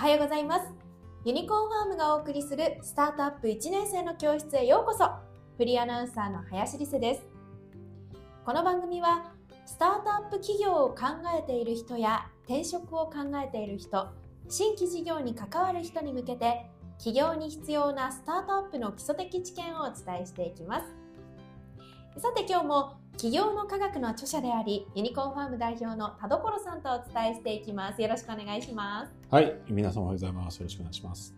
はようございます。ユニコーンファームがお送りするスタートアップ1年生の教室へようこそ。フリーアナウンサーの林理瀬です。この番組はスタートアップ企業を考えている人や転職を考えている人、新規事業に関わる人に向けて企業に必要なスタートアップの基礎的知見をお伝えしていきます。さて今日も企業の科学の著者でありユニコーンファーム代表の田所さんとお伝えしていきます。よろしくお願いします。はい、皆さんおはようございます。よろしくお願いします。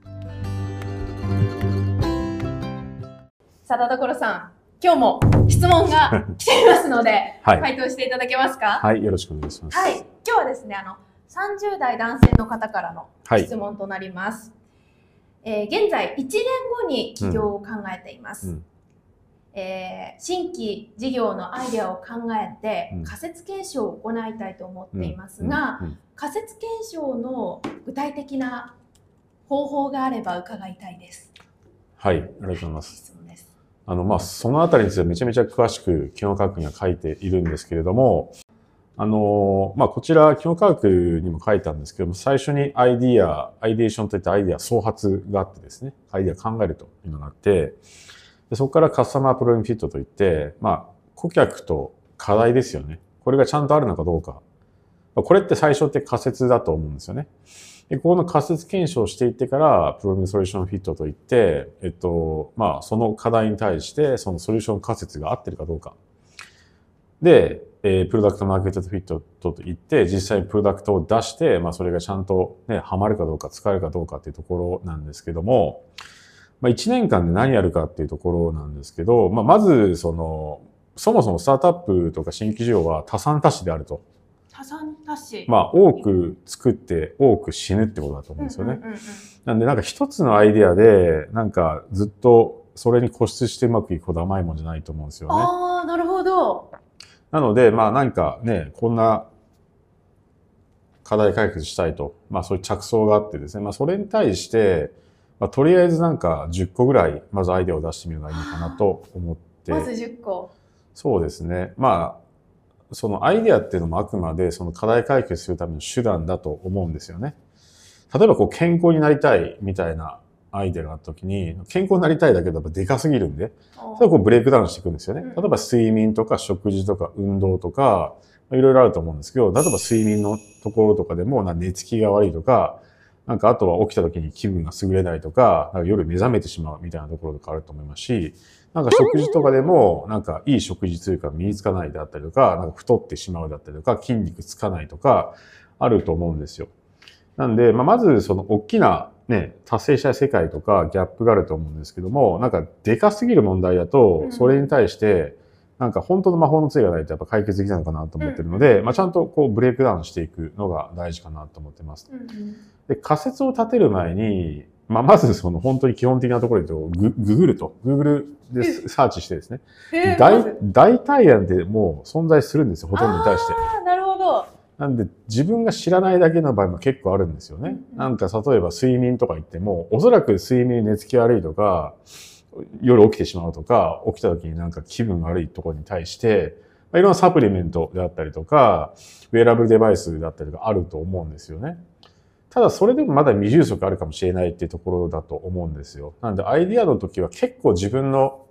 さあ田所さん、今日も質問が来ていますので、はい、回答していただけますか？はい、よろしくお願いします。はい、今日はですね、あの30代男性の方からのはい質問となります。えー現在1年後に起業を考えています。うんえー新規事業のアイデアを考えてうん仮説検証を行いたいと思っていますが、仮説検証の具体的な方法があれば伺いたいです。はい、ありがとうございます。す。あの、まあ、そのあたりについてはめちゃめちゃ詳しく、基本科学には書いているんですけれども、あの、まあ、こちら、基本科学にも書いたんですけども、最初にアイディア、アイデーションといったアイディア創発があってですね、アイディア考えるというのがあって、でそこからカスタマープログラムフィットといって、まあ、顧客と課題ですよね。これがちゃんとあるのかどうか。これって最初って仮説だと思うんですよね。で、ここの仮説検証していってから、プログラムソリューションフィットといって、えっと、まあ、その課題に対して、そのソリューション仮説が合ってるかどうか。で、えープロダクトマーケットフィットといって、実際にプロダクトを出して、まあ、それがちゃんとね、ハマるかどうか、使えるかどうかっていうところなんですけども、まあ、1年間で何やるかっていうところなんですけど、まあ、まず、その、そもそもスタートアップとか新規事業は多産多死であると。多産多死。まあ、多く作って多く死ぬってことだと思うんですよね。なんでなんか一つのアイディアで、なんかずっとそれに固執してうまくいくほど甘いもんじゃないと思うんですよね。ああ、なるほど。なので、まあなんかね、こんな課題解決したいと、まあそういう着想があってですね、まあそれに対して、まあとりあえずなんか10個ぐらい、まずアイデアを出してみるのがいいのかなと思って。まず10個。そうですね。まあ、そのアイデアっていうのもあくまでその課題解決するための手段だと思うんですよね。例えばこう健康になりたいみたいなアイデアがあった時に、健康になりたいだけだとでかすぎるんで、そこうブレイクダウンしていくんですよね。うん例えば睡眠とか食事とか運動とか、まあいろいろあると思うんですけど、例えば睡眠のところとかでもな寝つきが悪いとか、なんかあとは起きた時に気分が優れないとか、なんか夜目覚めてしまうみたいなところとかあると思いますし、なんか食事とかでも、なんかいい食事というか身につかないであったりとか、なんか太ってしまうだったりとか、筋肉つかないとか、あると思うんですよ。なんで、まあ、まずその大きなね、達成したい世界とかギャップがあると思うんですけども、なんかでかすぎる問題だうと、んそれに対して、なんか本当の魔法の杖がないとやっぱ解決できないのかなと思ってるので、まあ、ちゃんとこうブレイクダウンしていくのが大事かなと思ってます。で、仮説を立てる前に、まあ、まずその本当に基本的なところで言うと、グググると、グーグルでサーチしてですね、えーま大体案でもう存在するんですよ、ほとんどに対して。ああ、なるほど。なんで自分が知らないだけの場合も結構あるんですよね。うんなんか例えば睡眠とか言っても、おそらく睡眠寝つき悪いとか、夜起きてしまうとか、起きた時になんか気分悪いところに対して、まあ、いろんなサプリメントであったりとか、ウェアラブルデバイスだったりとかあると思うんですよね。ただそれでもまだ未充足あるかもしれないっていうところだと思うんですよ。なんでアイディアの時は結構自分の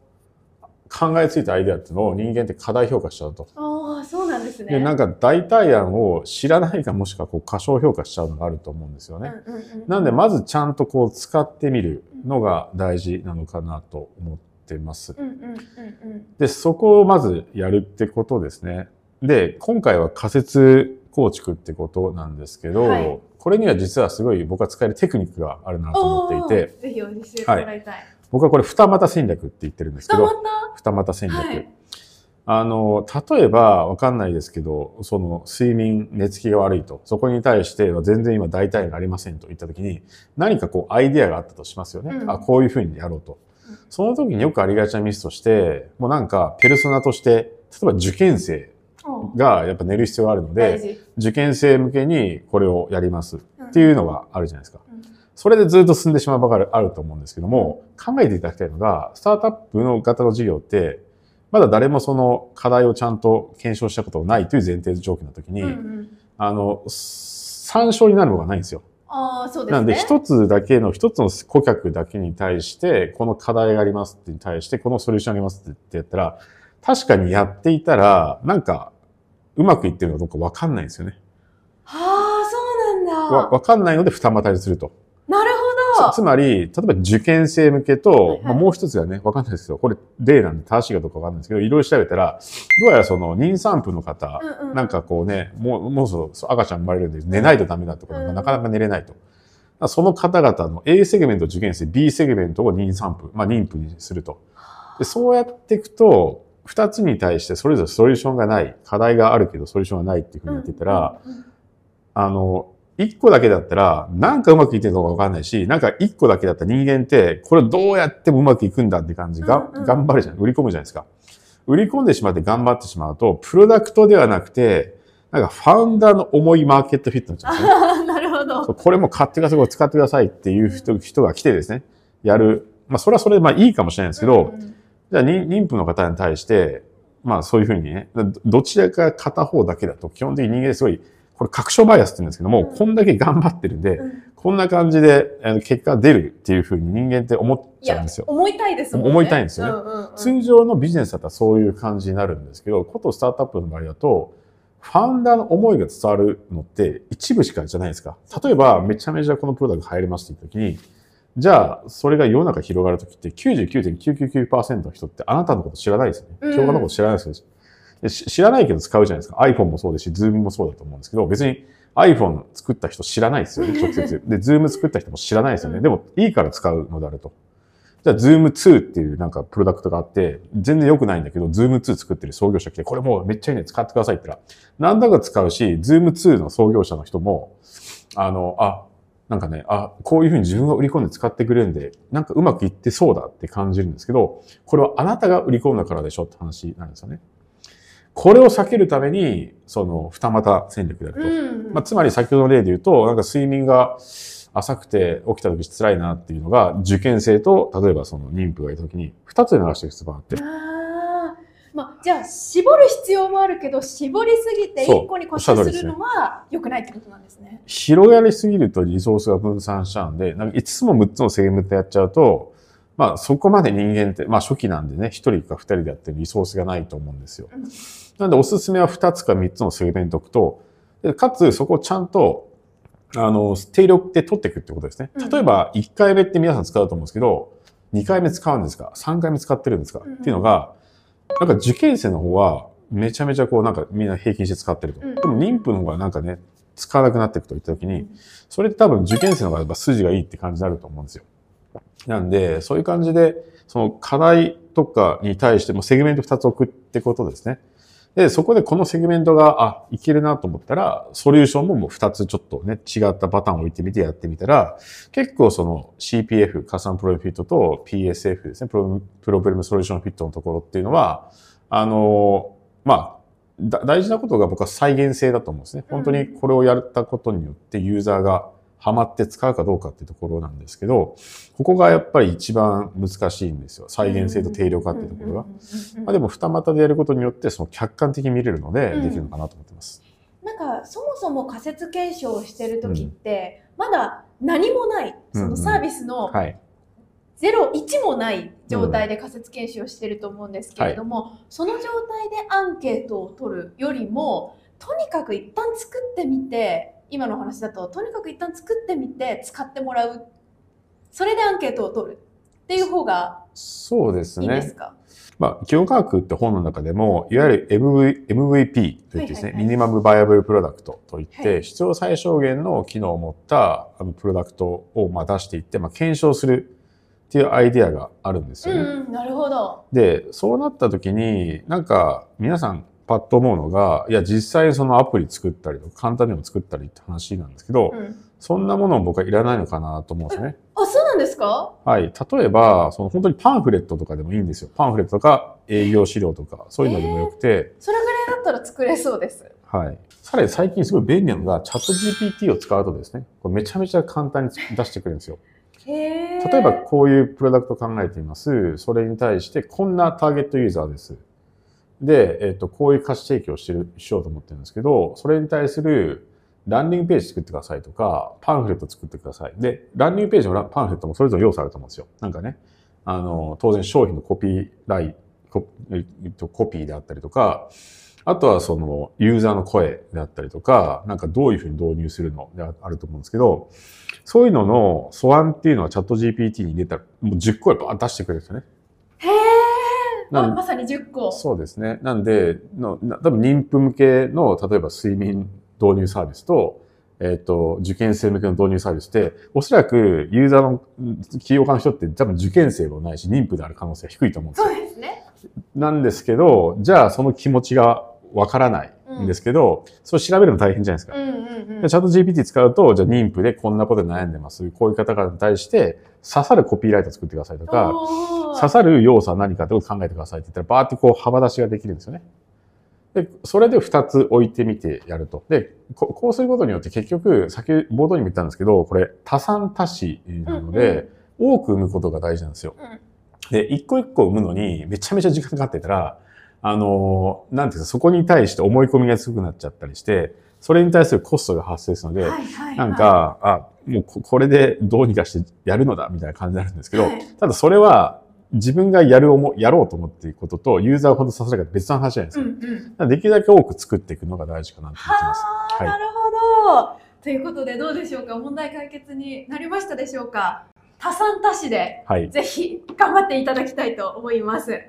考えついたアイディアっていうのを人間って過大評価しちゃうと。ああ、そうですね。で、なんか代替案を知らないかもしくはこう過小評価しちゃうのがあると思うんですよね。うんうんうんなんでまずちゃんとこう使ってみるのが大事なのかなと思ってます。うんうんうんうんで、そこをまずやるってことですね。で、今回は仮説構築ってことなんですけど、はいこれには実はすごい僕は使えるテクニックがあるなと思っていて、ぜひお教えてもらいたい。僕はこれ二股戦略って言ってるんですけ二ど、股？二股戦略。はいあの、例えば、わかんないですけど、その、睡眠、寝つきが悪いと。そこに対しては全然今代替がありませんと言ったときに、何かこう、アイディアがあったとしますよね。うんあ、こういうふうにやろうとうん。その時によくありがちなミスとして、もうなんか、ペルソナとして、例えば受験生がやっぱ寝る必要があるので。受験生向けにこれをやりますっっていうのがあるじゃないですか。うんそれでずっと進んでしまう場があると思うんですけども、考えていただきたいのが、スタートアップの型の事業って、まだ誰もその課題をちゃんと検証したことがないという前提条件の時に、うんうんあの、参照になるのがないんですよ。ああ、そうですね。なんで、一つだけの、一つの顧客だけに対して、この課題がありますってに対して、このソリューションありますって言ったら、確かにやっていたら、なんか、うまくいってるのかどうかわかんないんですよね。はあ、そうなんだ。わわかんないので二股にすると。なるほど。つつまり、例えば受験生向けと、まあ、もう一つがね、わかんないですよ。これ例なんで正しいかどうかわかんないですけど、いろいろ調べたら、どうやらその妊産婦の方、うんうんなんかこうね、もう、もうそろ赤ちゃん生まれるんで寝ないとダメだとがうんなかなか寝れないと。その方々の A セグメント受験生、B セグメントを妊産婦、まあ妊婦にすると。でそうやっていくと、二つに対してそれぞれソリューションがない、課題があるけどソリューションがないっていうふうに言ってたら、うんうんうんあの、一個だけだったら、なんかうまくいってるのかわかんないし、なんか一個だけだったら人間って、これどうやってもうまくいくんだって感じが、頑張るじゃん。売り込むじゃないですか。売り込んでしまって頑張ってしまうと、プロダクトではなくて、なんかファウンダーの重いマーケットフィットになっちゃうんですね。ああ、なるほそど。うこれも買ってください、使ってくださいっていう人人が来てですね、やる。まあ、それはそれでまあいいかもしれないですけど、うんうんじゃあ妊妊婦の方に対して、まあそういうふうにね、どどちらか片方だけだと基本的に人間ですごい、これ確証バイアスって言うんですけども、うんこんだけ頑張ってるんで、うんこんな感じで結果が出るっていうふうに人間って思っちゃうんですよ。思いたいですもんね。思いたいんですよねうんうんうん通常のビジネスだったらそういう感じになるんですけど、ことスタートアップの場合だと、ファウンダーの思いが伝わるのって一部しかじゃないですか。例えば、めちゃめちゃこのプロダクト入りますって言った時に、じゃあ、それが世の中広がるときって99.999%の人ってあなたのこと知らないですよね。うん教科のこと知らないですよでし知らないけど使うじゃないですか。iPhone もそうですし、Zoom もそうだと思うんですけど、別に iPhone 作った人知らないですよね、直接。で、Zoom 作った人も知らないですよね。うんでも、いいから使うのであると。じゃあ、Zoom 2っていうなんかプロダクトがあって、全然良くないんだけど、Zoom 2作ってる創業者来て、これもうめっちゃいいね、使ってくださいって言ったら、なんだか使うし、Zoom 2の創業者の人も、あの、あ、なんかね、あ、こういうふうに自分が売り込んで使ってくれるんで、なんかうまくいってそうだって感じるんですけど、これはあなたが売り込んだからでしょって話なんですよね。これを避けるために、その、二股戦略であると。うんまあ、つまり先ほどの例で言うと、なんか睡眠が浅くて起きた時辛いなっていうのが、受験生と、例えばその妊婦がいた時に、二つで流していく必要があって。ああ、まあ、じゃあ絞る必要もあるけど絞りすぎて一個に固執するのは良くないってことなんですね。広がりすぎるとリソースが分散しちゃうんで、なんか5つも6つのセグメントやっちゃうと、まあそこまで人間って、まあ初期なんでね、1人か2人でやってるリソースがないと思うんですようん。なのでおすすめは2つか3つのセグメント置くと、でかつそこをちゃんと、あの、定力で取っていくってことですねうん。例えば1回目って皆さん使うと思うんですけど、2回目使うんですか ?3 回目使ってるんですか、うんっていうのが、なんか受験生の方はめちゃめちゃこうなんかみんな平均して使ってると。うんでも妊婦の方がなんかね、使わなくなっていくといったときにうん、それって多分受験生の方がやっぱ筋がいいって感じになると思うんですよ。なんで、そういう感じで、その課題とかに対してもセグメント2つ置くってことですね。で、そこでこのセグメントが、あ、いけるなと思ったら、ソリューションももう2つちょっとね、違ったパターンを置いてみてやってみたら、結構その CPF、加算プロフィットと PSF ですね、プロ Problem Solution Fit のところっていうのは、あの、まあ、大事なことが僕は再現性だと思うんですね。本当にこれをやったことによってユーザーがハマって使うかどうかっていうところなんですけど、ここがやっぱり一番難しいんですよ。再現性と定量化っていうところが。うんうんうんうんまあでも二股でやることによってその客観的に見れるのでうんできるのかなと思ってます。なんかそもそも仮説検証をしてる時って、まだ何もないそのサービスのはい。0、1もない状態で仮説検証してると思うんですけれども、その状態でアンケートを取るよりもとにかく一旦作ってみて今の話だととにかく一旦作ってみて使ってもらうそれでアンケートを取るっていう方がそうですね。いいんですか、まあ、基本科学って本の中でも、いわゆる MV MVP といってですね、はいはいはいミニマムバイアブルプロダクトといって、はい必要最小限の機能を持ったあのプロダクトをまあ出していって、まあ、検証するっていうアイデアがあるんですよね。なるほど。で、そうなった時に、なんか皆さんパッと思うのが、いや実際そのアプリ作ったりとか簡単にも作ったりって話なんですけど、うん、そんなものを僕はいらないのかなと思うんですよね。あそうなんですか？はい。例えば、その本当にパンフレットとかでもいいんですよ。パンフレットとか営業資料とか、そういうのでもよくて、それぐらいだったら作れそうです。はい。さらに最近すごい便利なのが、チャット GPT を使うとですね、これめちゃめちゃ簡単に出してくれるんですよ。例えばこういうプロダクト考えています。それに対してこんなターゲットユーザーです。で、えっ、と、こういう価値提供してる、しようと思ってるんですけど、それに対する、ランディングページ作ってくださいとか、パンフレット作ってください。で、ランディングページもパンフレットもそれぞれ要素あると思うんですよ。なんかね、あの、当然商品のコピーライ、ココピーであったりとか、あとはそのユーザーの声であったりとか、なんかどういうふうに導入するのであると思うんですけど、そういうのの素案っていうのはチャット GPT に入れたら、もう10個バー出してくれるんですよね。ままさに10個。そうですね。なんで、の多分妊婦向けの、例えば睡眠導入サービスと、えっ、ー、と、受験生向けの導入サービスって、おそらくユーザーの起業家の人って多分受験生もないし、妊婦である可能性は低いと思うんですよ。そうですね。なんですけど、じゃあその気持ちがわからないんですけど、うん、それ調べるの大変じゃないですか。うんうんうん、チャット GPT 使うと、じゃあ妊婦でこんなことで悩んでます。こういう方々に対して刺さるコピーライト作ってくださいとか、刺さる要素は何かってことを考えてくださいって言ったら、バーってこう幅出しができるんですよね。で、それで2つ置いてみてやると。で、こうすることによって結局、先、冒頭にも言ったんですけど、これ多産多死なので、多く産むことが大事なんですよ。で、一個一個産むのにめちゃめちゃ時間かかってたら、あの、なんていうか、そこに対して思い込みが強くなっちゃったりして、それに対するコストが発生するので、はいはいはい、なんか、あ、もうこれでどうにかしてやるのだ、みたいな感じになるんですけど、はい、ただそれは、自分がやる思、やろうと思っていることと、ユーザーをほどさせるか別の話じゃないですか。うんうん、できるだけ多く作っていくのが大事かなと思ってます。はい、なるほど。ということでどうでしょうか？問題解決になりましたでしょうか多産多死で、はい、ぜひ頑張っていただきたいと思います。